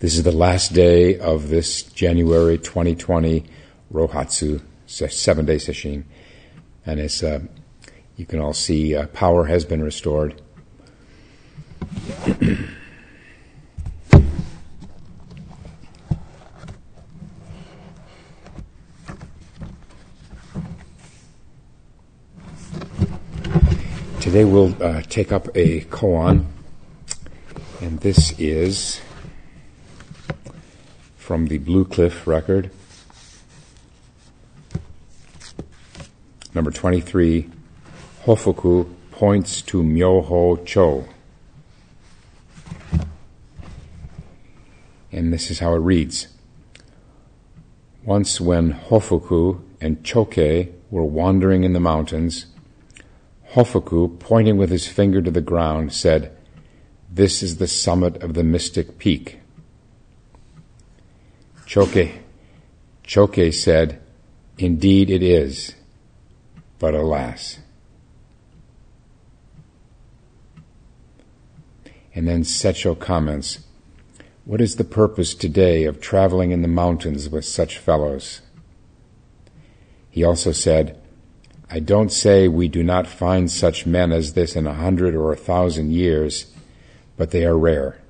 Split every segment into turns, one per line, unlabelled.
This is the last day of this January 2020 Rohatsu seven day sesshin, and it's uh, you can all see uh, power has been restored. Today we'll uh, take up a koan, and this is from the Blue Cliff record, number 23. Hofuku points to Myoho Cho. And this is how it reads. Once when Hofuku and Choke were wandering in the mountains, Hofuku, pointing with his finger to the ground, said, This is the summit of the mystic peak. Choke, Choke said, Indeed it is, but alas. And then Setcho comments, What is the purpose today of traveling in the mountains with such fellows? He also said, I don't say we do not find such men as this in a hundred or a thousand years, but they are rare.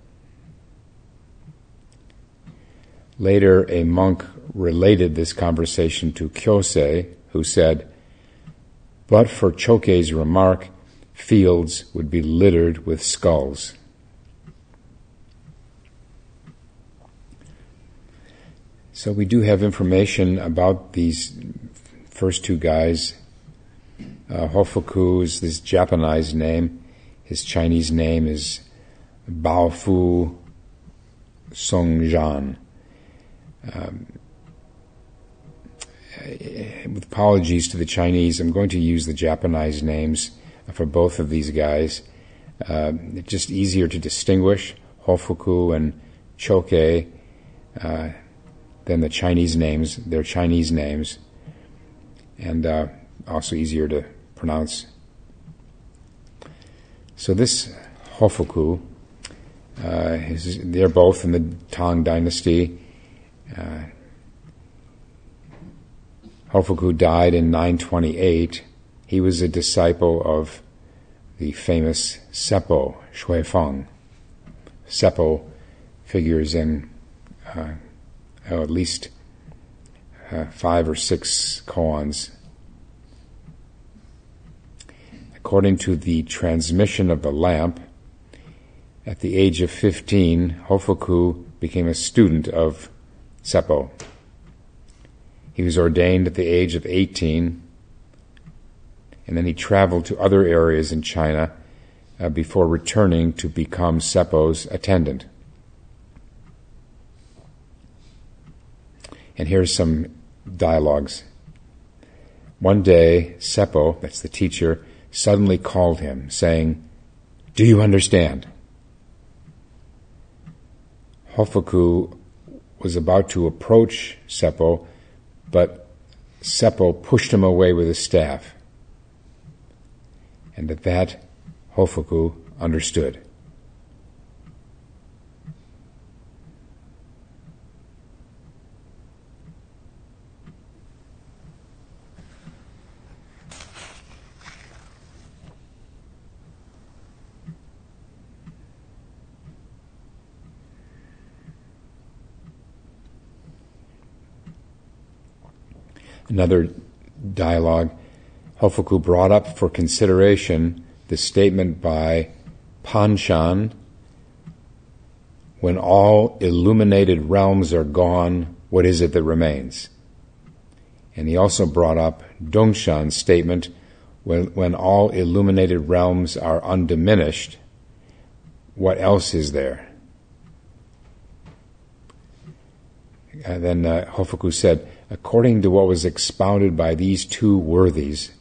Later, a monk related this conversation to Kyosei, who said, But for Choke's remark, fields would be littered with skulls. So we do have information about these first two guys uh, Hofuku is this Japanese name. His Chinese name is Baofu Congzhan. Um, with apologies to the Chinese, I'm going to use the Japanese names for both of these guys. It's just easier to distinguish Hofuku and Choke uh, than the Chinese names. They're Chinese names. And uh, also easier to pronounce. So this Hofuku, uh, is, they're both in the Tang Dynasty. Uh, Hofuku died in 928. He was a disciple of the famous Seppo Xuefeng. Seppo figures in uh, oh, at least uh, five or six koans According to the transmission of the lamp, at the age of 15, Hofuku became a student of Seppo. He was ordained at the age of 18, and then he traveled to other areas in China uh, before returning to become Seppo's attendant. And here's some dialogues. One day, Seppo, that's the teacher, suddenly called him, saying, Do you understand? Hofuku was about to approach Seppo, but Seppo pushed him away with his staff. And at that, Hofuku understood. Another dialogue, Hofuku brought up for consideration the statement by Panshan when all illuminated realms are gone, what is it that remains? And he also brought up Dongshan's statement when, when all illuminated realms are undiminished, what else is there? And then uh, Hofuku said, according to what was expounded by these two worthies,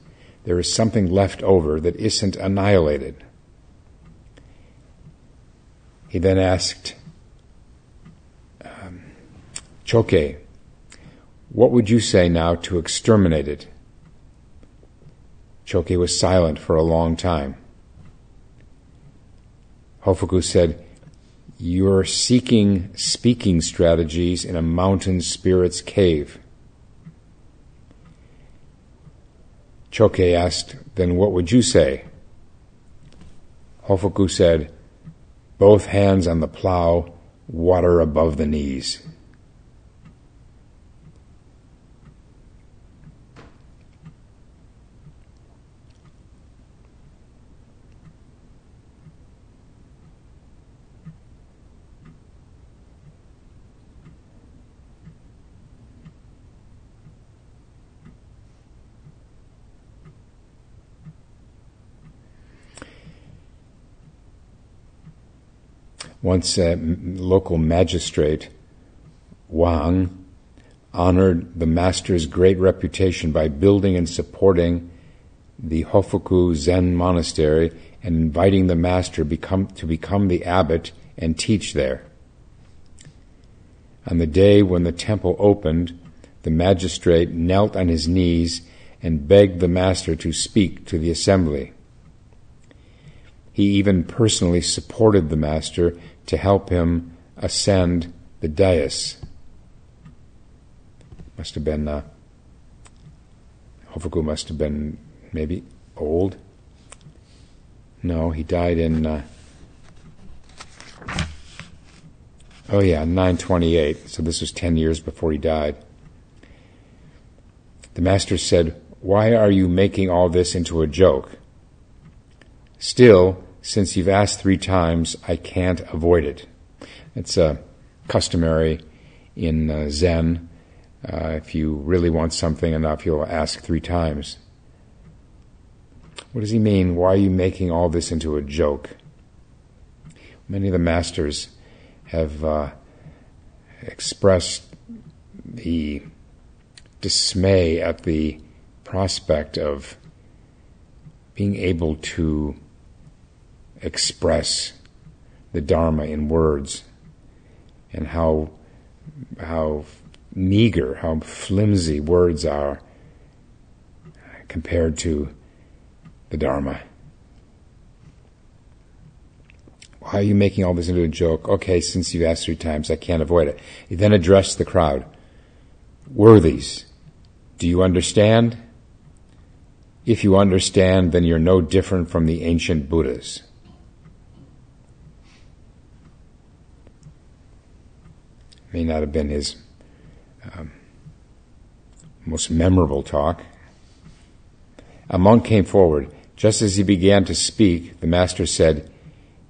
there is something left over that isn't annihilated. He then asked um, Choke, what would you say now to exterminate it? Choke was silent for a long time. Hofuku said, You're seeking speaking strategies in a mountain spirit's cave. Choke asked, Then what would you say? Hofuku said, Both hands on the plow, water above the knees. Once a local magistrate, Wang, honored the master's great reputation by building and supporting the Hofuku Zen monastery and inviting the master become, to become the abbot and teach there. On the day when the temple opened, the magistrate knelt on his knees and begged the master to speak to the assembly. He even personally supported the master to help him ascend the dais. Must have been, uh, Hofuku must have been maybe old. No, he died in, uh, oh yeah, 928. So this was 10 years before he died. The master said, Why are you making all this into a joke? Still, since you've asked three times, I can't avoid it. It's uh, customary in uh, Zen. Uh, if you really want something enough, you'll ask three times. What does he mean? Why are you making all this into a joke? Many of the masters have uh, expressed the dismay at the prospect of being able to express the Dharma in words and how, how meager, how flimsy words are compared to the Dharma. Why are you making all this into a joke? Okay, since you've asked three times, I can't avoid it. He then addressed the crowd. Worthies, do you understand? If you understand, then you're no different from the ancient Buddhas. May not have been his um, most memorable talk. A monk came forward. Just as he began to speak, the master said,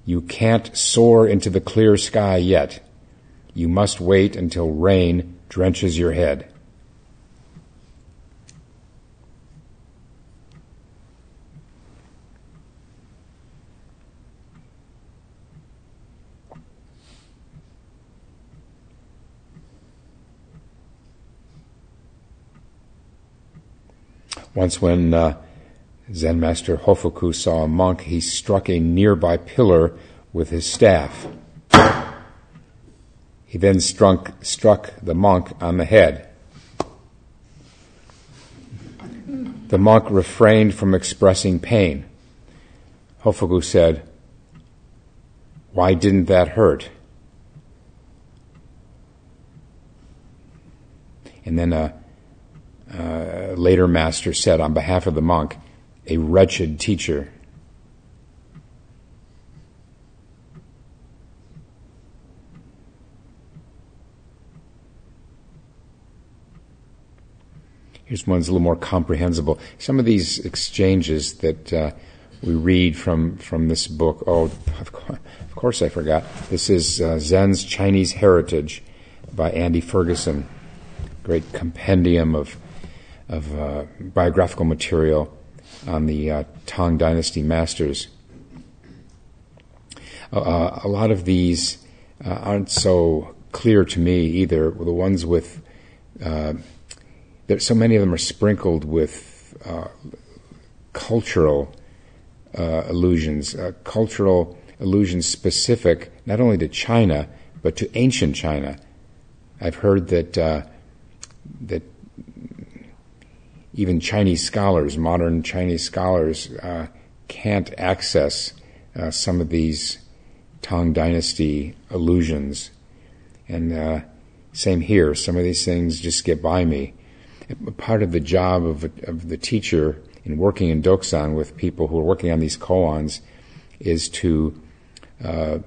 You can't soar into the clear sky yet. You must wait until rain drenches your head. Once, when uh, Zen Master Hofuku saw a monk, he struck a nearby pillar with his staff. He then struck, struck the monk on the head. The monk refrained from expressing pain. Hofuku said, Why didn't that hurt? And then a uh, later master said on behalf of the monk, a wretched teacher. Here's one's a little more comprehensible. Some of these exchanges that uh, we read from, from this book, oh, of course, of course I forgot. This is uh, Zen's Chinese Heritage by Andy Ferguson. Great compendium of of uh, biographical material on the uh, Tang Dynasty masters. Uh, uh a lot of these uh, aren't so clear to me either. The ones with uh, there, so many of them are sprinkled with cultural allusions, cultural allusions specific not only to China but to ancient China. I've heard that that even Chinese scholars, modern Chinese scholars, uh, can't access uh, some of these Tang Dynasty illusions. And uh, same here. Some of these things just get by me. Part of the job of, of the teacher in working in Dokusan with people who are working on these koans is to uh,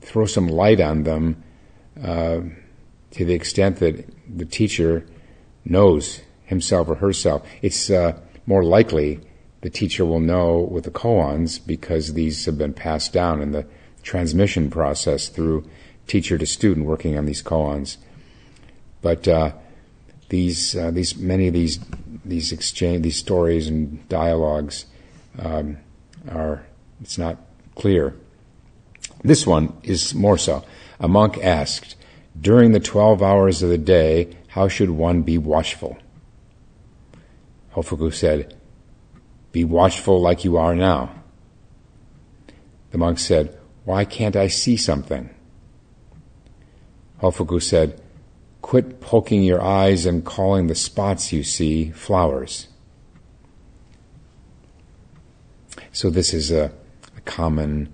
throw some light on them uh, to the extent that the teacher knows himself or herself. It's uh, more likely the teacher will know with the koans because these have been passed down in the transmission process through teacher to student working on these koans. But uh, these uh, these many of these these exchange these stories and dialogues um, are it's not clear. This one is more so. A monk asked, during the twelve hours of the day, how should one be watchful? Hofuku said, Be watchful like you are now. The monk said, Why can't I see something? Hofuku said, Quit poking your eyes and calling the spots you see flowers. So, this is a, a common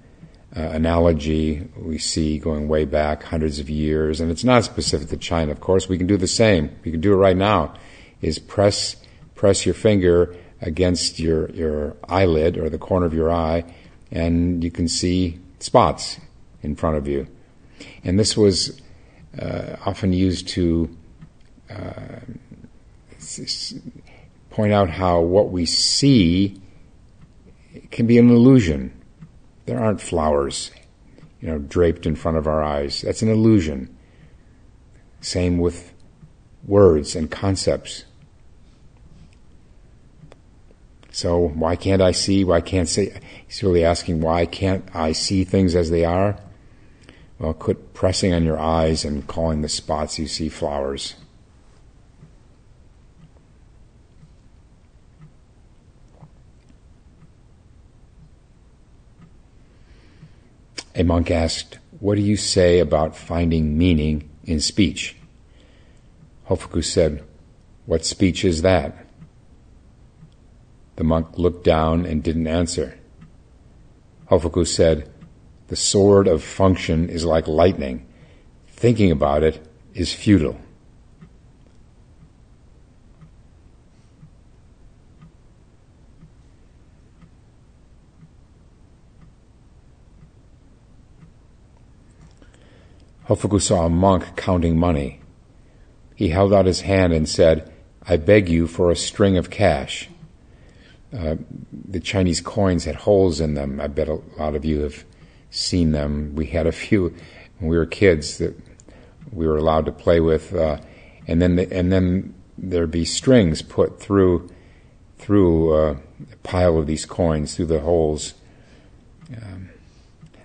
uh, analogy we see going way back hundreds of years, and it's not specific to China, of course. We can do the same. We can do it right now. Is press press your finger against your your eyelid or the corner of your eye, and you can see spots in front of you. And this was uh, often used to uh, point out how what we see can be an illusion. There aren't flowers, you know, draped in front of our eyes. That's an illusion. Same with words and concepts. So why can't I see? Why can't say? He's really asking why can't I see things as they are? Well, quit pressing on your eyes and calling the spots you see flowers. A monk asked, What do you say about finding meaning in speech? Hofuku said, What speech is that? The monk looked down and didn't answer. Hofuku said, The sword of function is like lightning. Thinking about it is futile. Hofuku saw a monk counting money. He held out his hand and said, I beg you for a string of cash. The Chinese coins had holes in them. I bet a lot of you have seen them. We had a few when we were kids that we were allowed to play with, uh, and then the, and then there'd be strings put through through uh, a pile of these coins through the holes. Um,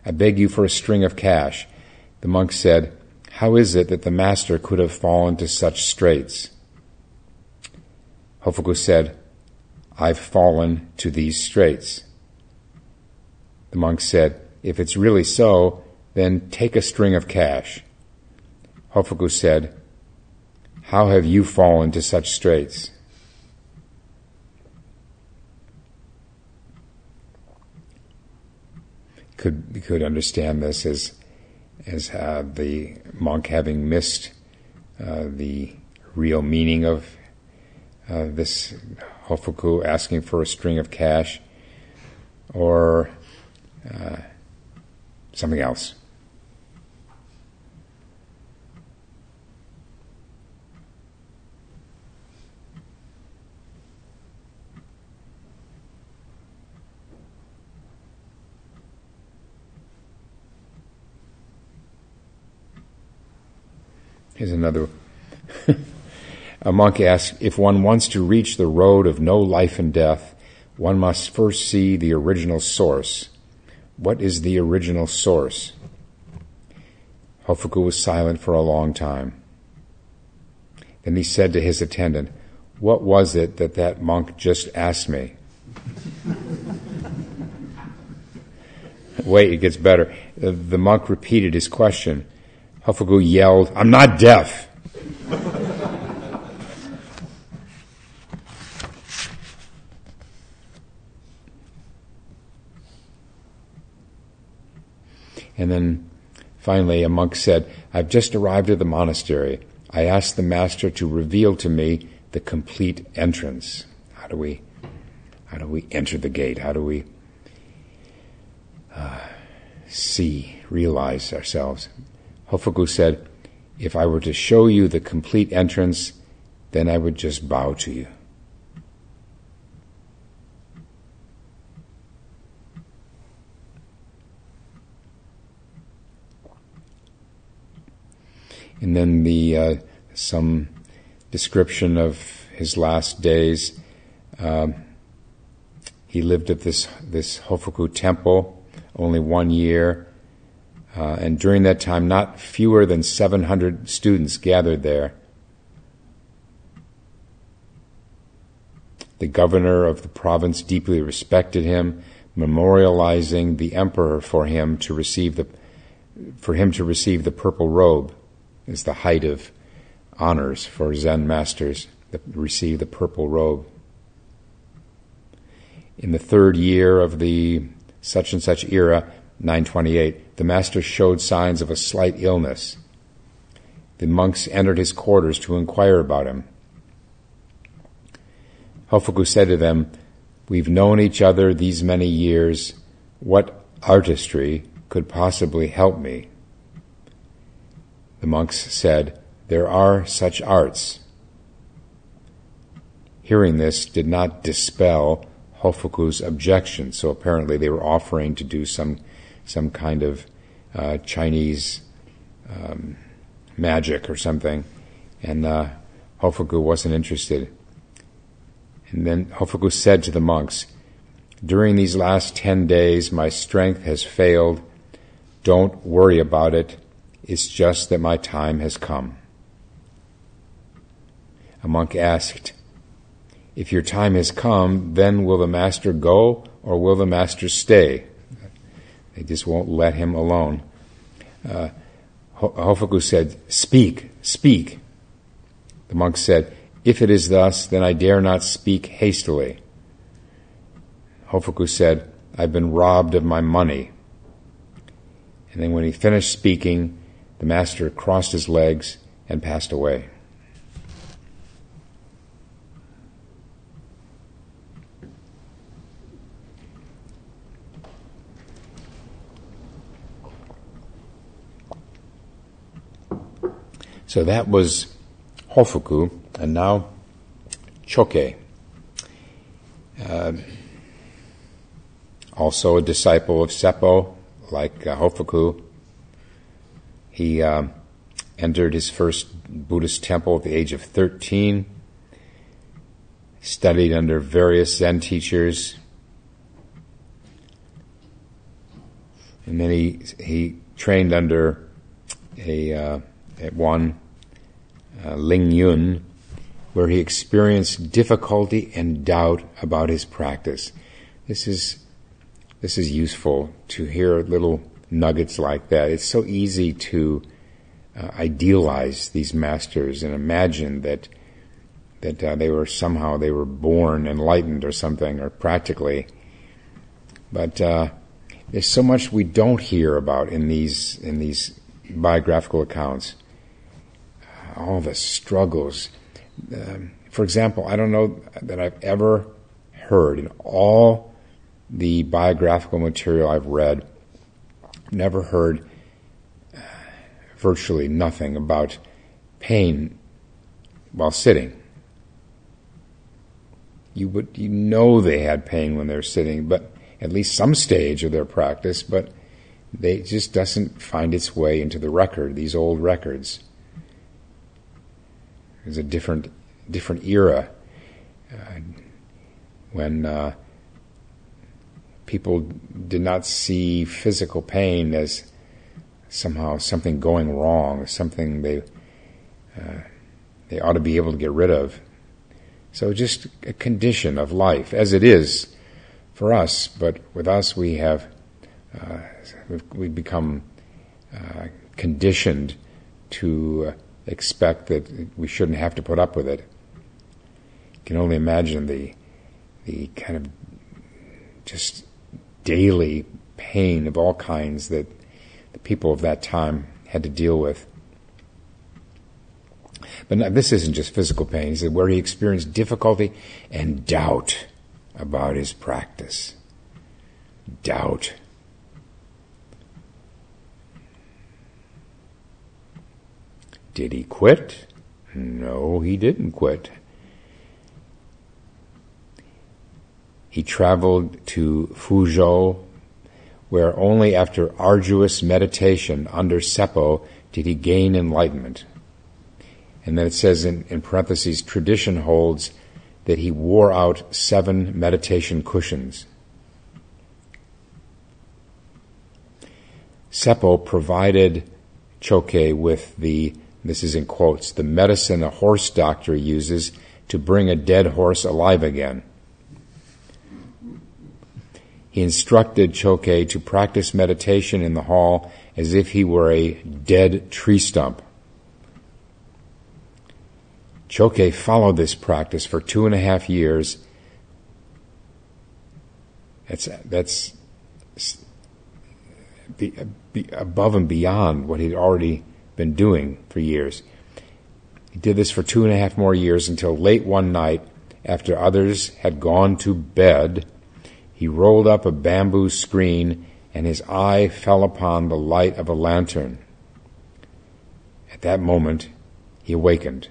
I beg you for a string of cash. The monk said, How is it that the master could have fallen to such straits? Hofuku said, I've fallen to these straits. The monk said, If it's really so, then take a string of cash. Hofuku said, How have you fallen to such straits? Could, could understand this as as uh, the monk having missed uh, the real meaning of uh, this Hofuku asking for a string of cash or uh, something else. Here's another. a monk asks if one wants to reach the road of no life and death, one must first see the original source. What is the original source? Hofuku was silent for a long time. Then he said to his attendant, What was it that that monk just asked me? Wait, it gets better. Uh, the monk repeated his question. Hofuku yelled, I'm not deaf. And then finally, a monk said, I've just arrived at the monastery. I asked the master to reveal to me the complete entrance. How do we, how do we enter the gate? How do we uh, see, realize ourselves? Hofuku said, if I were to show you the complete entrance, then I would just bow to you. And then the uh, some description of his last days. Uh, he lived at this this Hofuku temple only one year, uh, and during that time, not fewer than 700 students gathered there. The governor of the province deeply respected him, memorializing the emperor for him to receive the for him to receive the purple robe is the height of honors for Zen masters that receive the purple robe. In the third year of the such and such era, 928, the master showed signs of a slight illness. The monks entered his quarters to inquire about him. Hofuku said to them, We've known each other these many years. What artistry could possibly help me? The monks said, There are such arts. Hearing this did not dispel Hofuku's objection, so apparently they were offering to do some, some kind of uh, Chinese um, magic or something, and uh, Hofuku wasn't interested. And then Hofuku said to the monks, During these last ten days, my strength has failed. Don't worry about it. It's just that my time has come. A monk asked, If your time has come, then will the master go or will the master stay? They just won't let him alone. Uh, Hofuku said, Speak, speak. The monk said, If it is thus, then I dare not speak hastily. Hofuku said, I've been robbed of my money. And then when he finished speaking, the master crossed his legs and passed away. So that was Hofuku, and now Choke. Uh, also a disciple of Seppo, like uh, Hofuku, he uh, entered his first Buddhist temple at the age of 13, studied under various Zen teachers, and then he, he trained under a uh, at one uh, Ling Yun, where he experienced difficulty and doubt about his practice. This is this is useful to hear a little nuggets like that. It's so easy to uh, idealize these masters and imagine that that uh, they were somehow they were born enlightened or something or practically. But uh, there's so much we don't hear about in these in these biographical accounts. All the struggles. Um, for example, I don't know that I've ever heard in all the biographical material I've read never heard uh, virtually nothing about pain while sitting. You would you know they had pain when they're sitting, but at least some stage of their practice, but they just doesn't find its way into the record, these old records. There's a different different era uh, when uh, people did not see physical pain as somehow something going wrong, something they uh, they ought to be able to get rid of. So just a condition of life, as it is for us. But with us, we have uh, we've become uh, conditioned to expect that we shouldn't have to put up with it. You can only imagine the the kind of just daily pain of all kinds that the people of that time had to deal with. But this isn't just physical pain. He said where he experienced difficulty and doubt about his practice. Doubt. Did he quit? No, he didn't quit. He traveled to Fuzhou, where only after arduous meditation under Seppo did he gain enlightenment. And then it says in, in parentheses, tradition holds that he wore out seven meditation cushions. Seppo provided Choke with the, this is in quotes, the medicine a horse doctor uses to bring a dead horse alive again. He instructed Choke to practice meditation in the hall as if he were a dead tree stump. Choke followed this practice for two and a half years. That's, that's be, be above and beyond what he'd already been doing for years. He did this for two and a half more years until late one night, after others had gone to bed, he rolled up a bamboo screen and his eye fell upon the light of a lantern. At that moment, he awakened.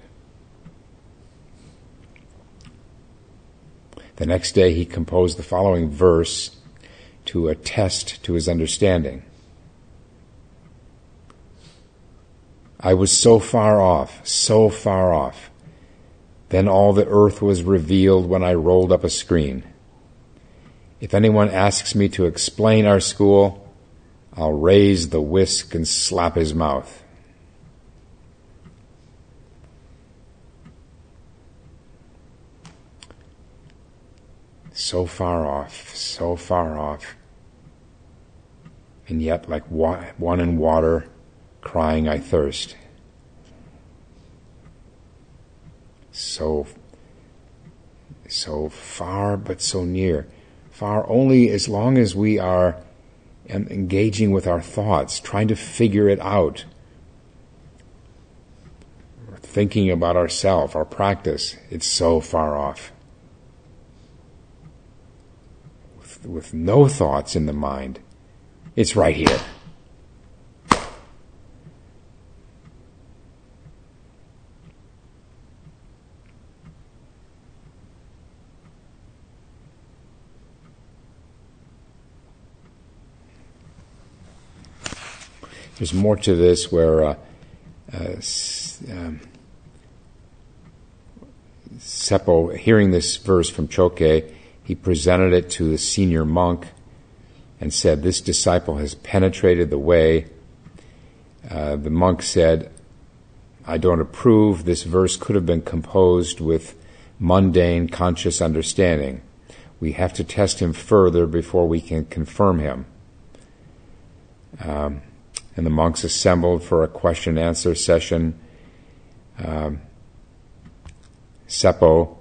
The next day he composed the following verse to attest to his understanding. I was so far off, so far off. Then all the earth was revealed when I rolled up a screen. If anyone asks me to explain our school, I'll raise the whisk and slap his mouth. so far off, so far off. And yet, like one in water, crying, I thirst. So, so far, but so near. Far only as long as we are um, engaging with our thoughts, trying to figure it out, thinking about ourself, our practice, it's so far off. with no thoughts in the mind. It's right here. There's more to this where uh, uh, um, Seppo, hearing this verse from Choke, he presented it to the senior monk and said, This disciple has penetrated the way. Uh, the monk said, I don't approve. This verse could have been composed with mundane conscious understanding. We have to test him further before we can confirm him. Um, and the monks assembled for a question and answer session. Um, Seppo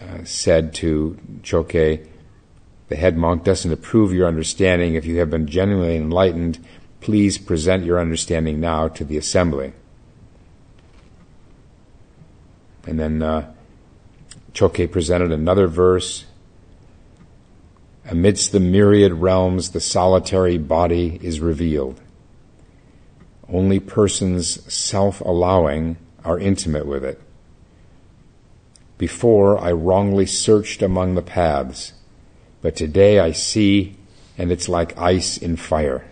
uh, said to Choke, the head monk doesn't approve your understanding. If you have been genuinely enlightened, please present your understanding now to the assembly. And then uh, Choke presented another verse. Amidst the myriad realms, the solitary body is revealed. Only persons self allowing are intimate with it. Before I wrongly searched among the paths, but today I see and it's like ice in fire.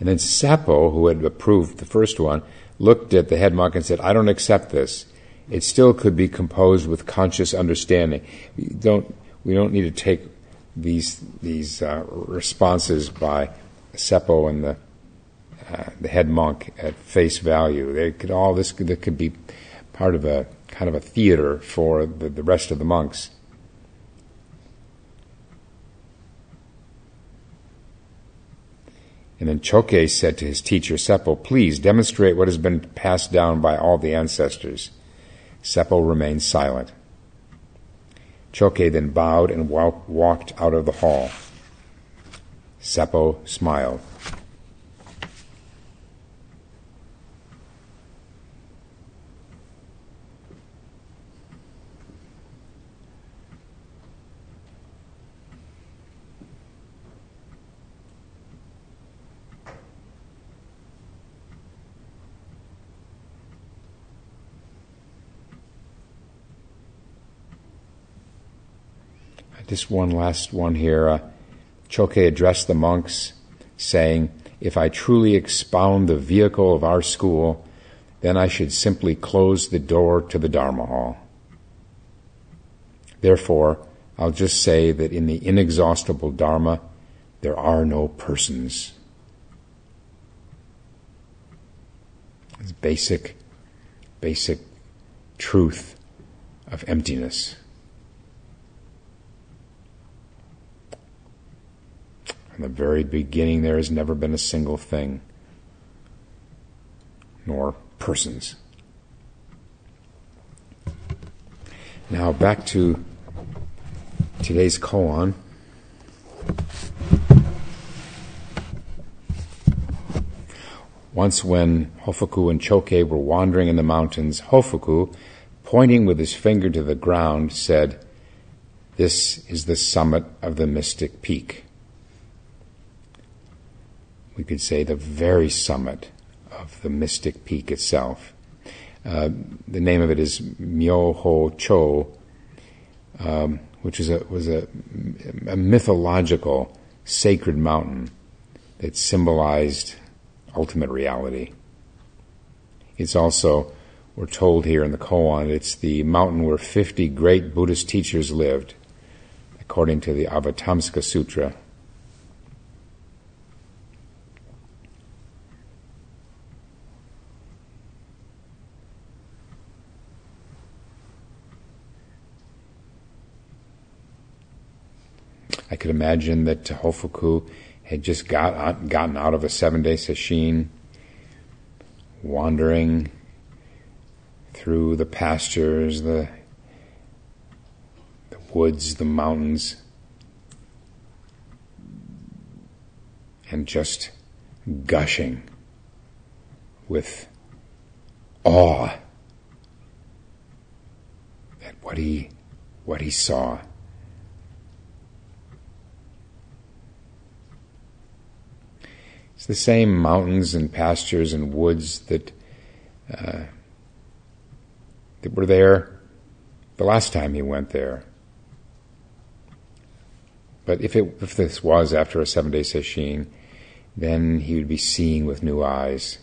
And then Seppo, who had approved the first one, looked at the head monk and said, I don't accept this. It still could be composed with conscious understanding. We don't, we don't need to take these, these uh, responses by Seppo and the uh, the head monk at face value. They could all this could, could be part of a kind of a theater for the, the rest of the monks. And then Choke said to his teacher Seppo, Please demonstrate what has been passed down by all the ancestors. Seppo remained silent. Choke then bowed and walked out of the hall. Seppo smiled. Just one last one here. Uh, Choke addressed the monks, saying, If I truly expound the vehicle of our school, then I should simply close the door to the Dharma hall. Therefore, I'll just say that in the inexhaustible Dharma, there are no persons. It's basic, basic truth of emptiness. From the very beginning, there has never been a single thing, nor persons. Now, back to today's koan. Once, when Hofuku and Choke were wandering in the mountains, Hofuku, pointing with his finger to the ground, said, This is the summit of the mystic peak we could say, the very summit of the mystic peak itself. Uh, the name of it is Myoho Cho, um, which is a, was a, a, mythological sacred mountain that symbolized ultimate reality. It's also, we're told here in the koan, it's the mountain where 50 great Buddhist teachers lived, according to the Avatamsaka Sutra, I could imagine that Hofuku had just got gotten out of a seven day sesshin, wandering through the pastures, the, the woods, the mountains, and just gushing with awe at what he what he saw. It's the same mountains and pastures and woods that uh, that were there the last time he went there. But if it if this was after a seven day sesshin, then he would be seeing with new eyes.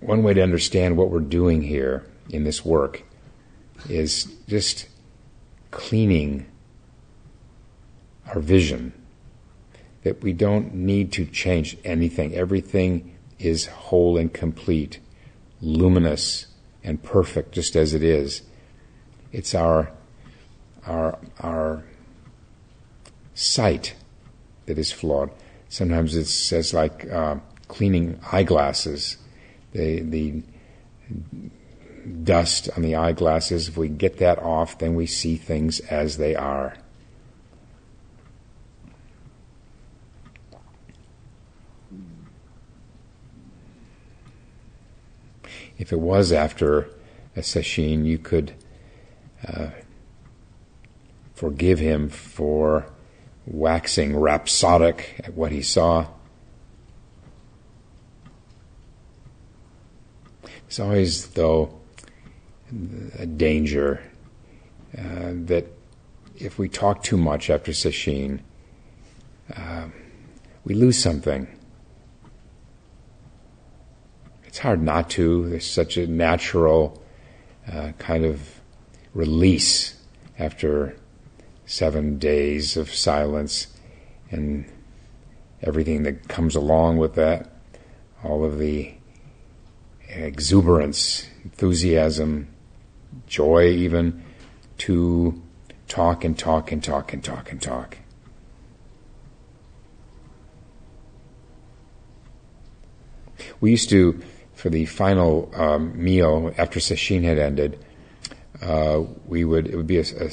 One way to understand what we're doing here in this work is just cleaning our vision. That we don't need to change anything. Everything is whole and complete, luminous and perfect just as it is. It's our, our, our sight that is flawed. Sometimes it says like uh, cleaning eyeglasses. The, the dust on the eyeglasses, if we get that off, then we see things as they are. If it was after a sesshin, you could uh, forgive him for waxing rhapsodic at what he saw. It's always, though, a danger uh, that if we talk too much after sesshin, uh, we lose something. It's hard not to. There's such a natural uh, kind of release after seven days of silence and everything that comes along with that, all of the exuberance, enthusiasm, joy even to talk and talk and talk and talk and talk. We used to, for the final um, meal after sesshin had ended, uh, we would it would be a, a,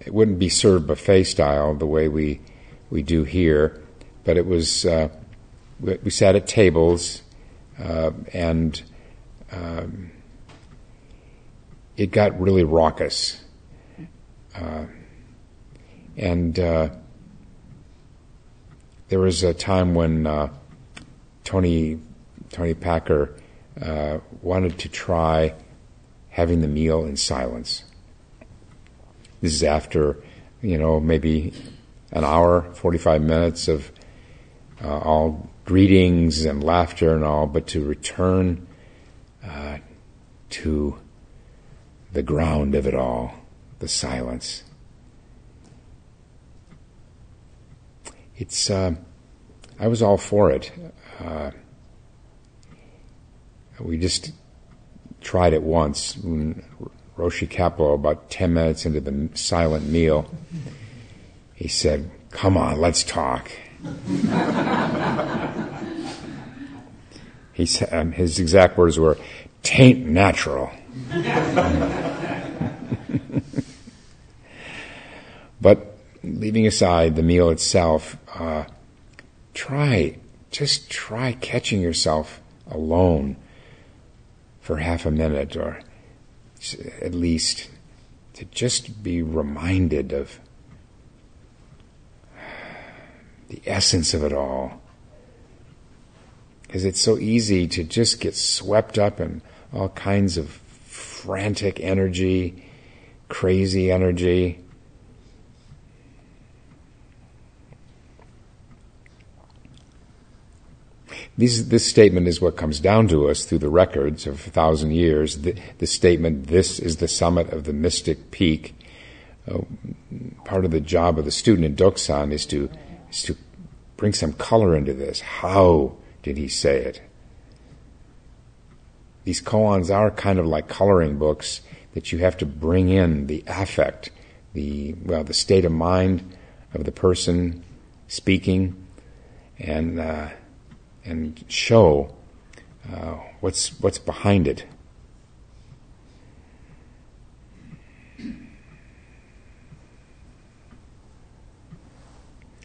it wouldn't be served buffet style the way we we do here, but it was uh, we, we, sat at tables uh, and um, it got really raucous. Uh, and uh, there was a time when uh, Toni Toni Packer uh, wanted to try having the meal in silence. This is after, you know, maybe an hour, 45 minutes of uh, all greetings and laughter and all, but to return uh, to the ground of it all, the silence. It's, uh, I was all for it. Uh, we just tried it once. Roshi Kapleau, about 10 minutes into the silent meal, he said, Come on, let's talk. he um, his exact words were, Tain't natural. but leaving aside the meal itself, uh, try, just try catching yourself alone for half a minute or at least to just be reminded of the essence of it all. Because it's so easy to just get swept up in all kinds of frantic energy, crazy energy. These, this statement is what comes down to us through the records of a thousand years. The, the statement, this is the summit of the mystic peak. Uh, part of the job of the student in Dokusan is to, is to bring some color into this. How did he say it? These koans are kind of like coloring books that you have to bring in the affect, the, well, the state of mind of the person speaking, and, uh, and show uh, what's what's behind it.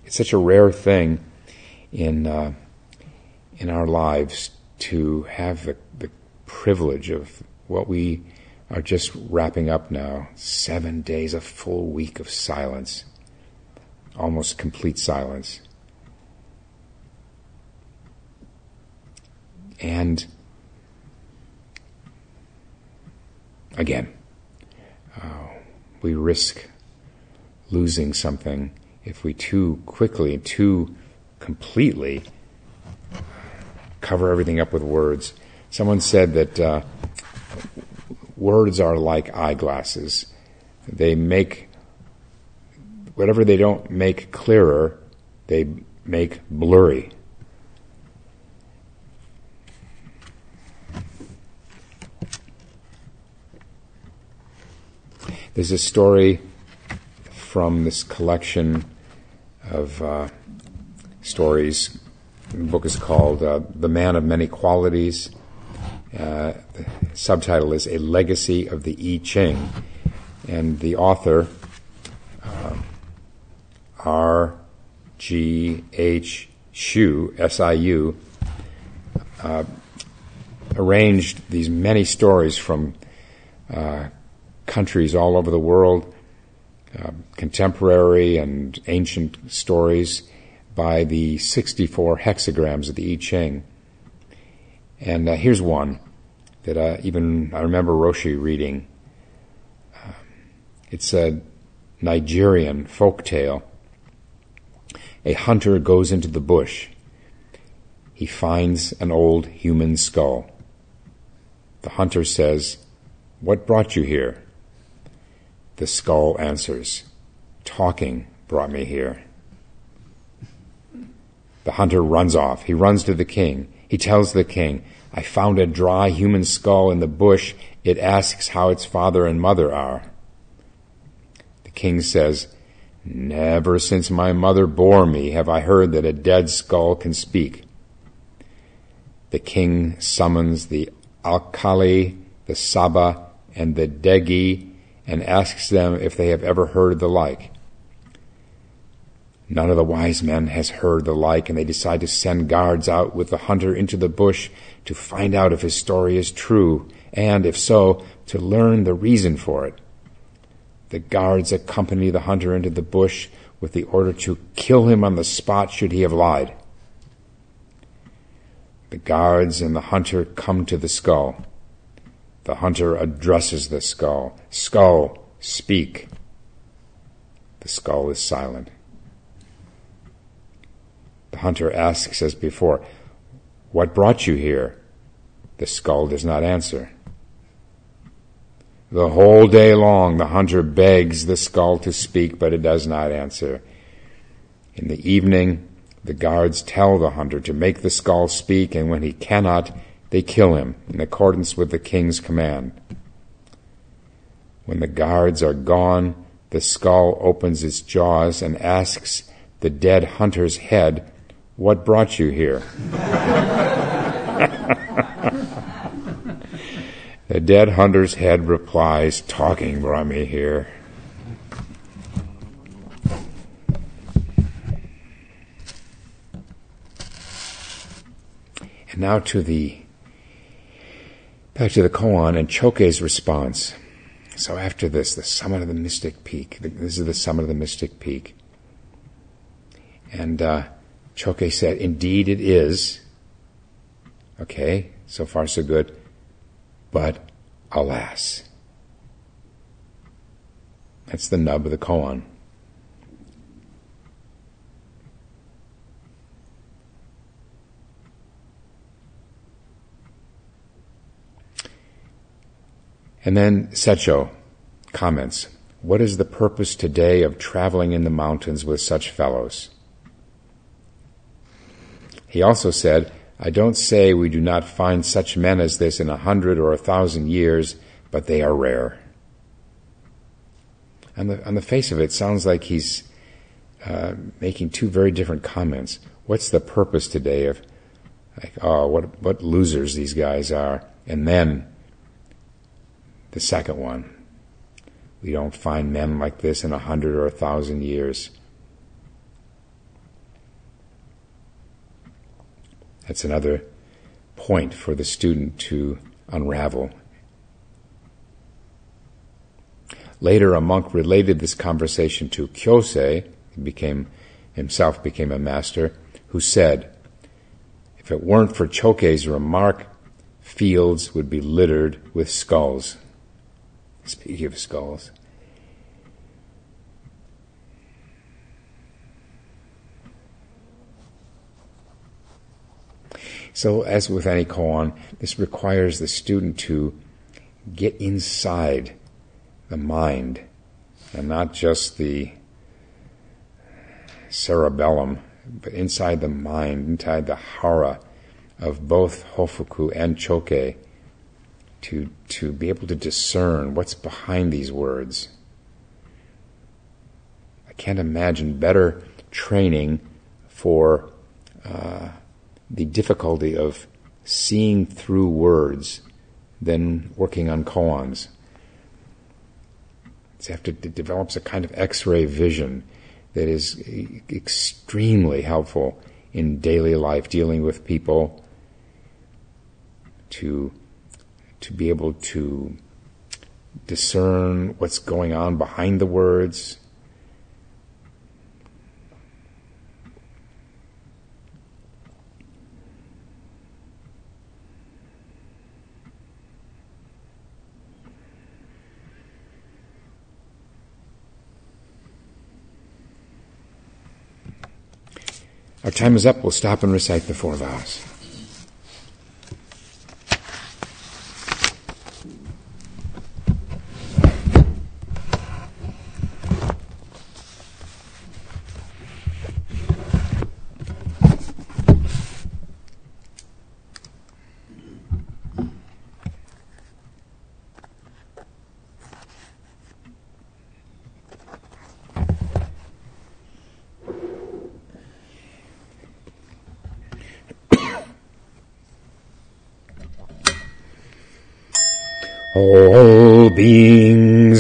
It's such a rare thing in uh, in our lives to have the, the privilege of what we are just wrapping up now seven days, a full week of silence, almost complete silence. And again, uh, we risk losing something if we too quickly, too completely cover everything up with words. Someone said that uh, words are like eyeglasses. They make whatever they don't make clearer, they make blurry. There's a story from this collection of uh, stories. The book is called uh, The Man of Many Qualities. Uh, the subtitle is A Legacy of the I Ching. And the author, uh, R. G. H. Siu, S I U, uh, arranged these many stories from uh, countries all over the world, uh, contemporary and ancient stories by the 64 hexagrams of the I Ching. And uh, here's one that uh, even I remember Roshi reading. Uh, it's a Nigerian folk tale. A hunter goes into the bush. He finds an old human skull. The hunter says, What brought you here? The skull answers, Talking brought me here. The hunter runs off. He runs to the king. He tells the king, I found a dry human skull in the bush. It asks how its father and mother are. The king says, Never since my mother bore me have I heard that a dead skull can speak. the king summons the alkali, the saba, and the degi and asks them if they have ever heard the like. None of the wise men has heard the like, and they decide to send guards out with the hunter into the bush to find out if his story is true, and if so, to learn the reason for it. The guards accompany the hunter into the bush with the order to kill him on the spot should he have lied. The guards and the hunter come to the skull. The hunter addresses the skull. Skull, speak. The skull is silent. The hunter asks as before, What brought you here? The skull does not answer. The whole day long, the hunter begs the skull to speak, but it does not answer. In the evening, the guards tell the hunter to make the skull speak, and when he cannot, they kill him in accordance with the king's command. When the guards are gone, the skull opens its jaws and asks the dead hunter's head, What brought you here? the dead hunter's head replies, Talking brought me here. And now to the back to the koan and Chokei's response. So after this, the summit of the mystic peak. This is the summit of the mystic peak. And uh, Chokei said, "Indeed, it is." Okay, so far so good. But alas, that's the nub of the koan. And then Setcho comments, What is the purpose today of traveling in the mountains with such fellows? He also said, I don't say we do not find such men as this in a hundred or a thousand years, but they are rare. On the, on the face of it, it sounds like he's uh, making two very different comments. What's the purpose today of, like, oh, what, what losers these guys are? And then, the second one. We don't find men like this in a hundred or a thousand years. That's another point for the student to unravel. Later, a monk related this conversation to Kyosei, he became, himself became a master, who said, If it weren't for Chokei's remark, fields would be littered with skulls. Speaking of skulls. So, as with any koan, this requires the student to get inside the mind and not just the cerebellum, but inside the mind, inside the hara of both Hofuku and Chokei to, to be able to discern what's behind these words. I can't imagine better training for uh, the difficulty of seeing through words than working on koans. Have to, it develops a kind of X-ray vision that is extremely helpful in daily life, dealing with people, to to be able to discern what's going on behind the words. Our time is up. We'll stop and recite the four vows.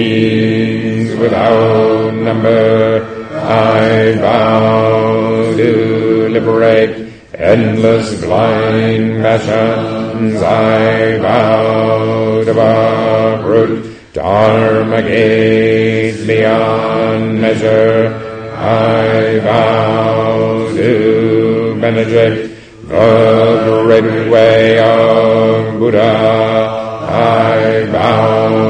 beings without number. I vow to liberate endless blind passions. I vow to uproot dharma gates beyond measure. I vow to penetrate the great way of Buddha. I vow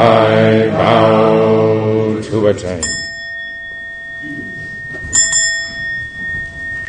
I vow to attain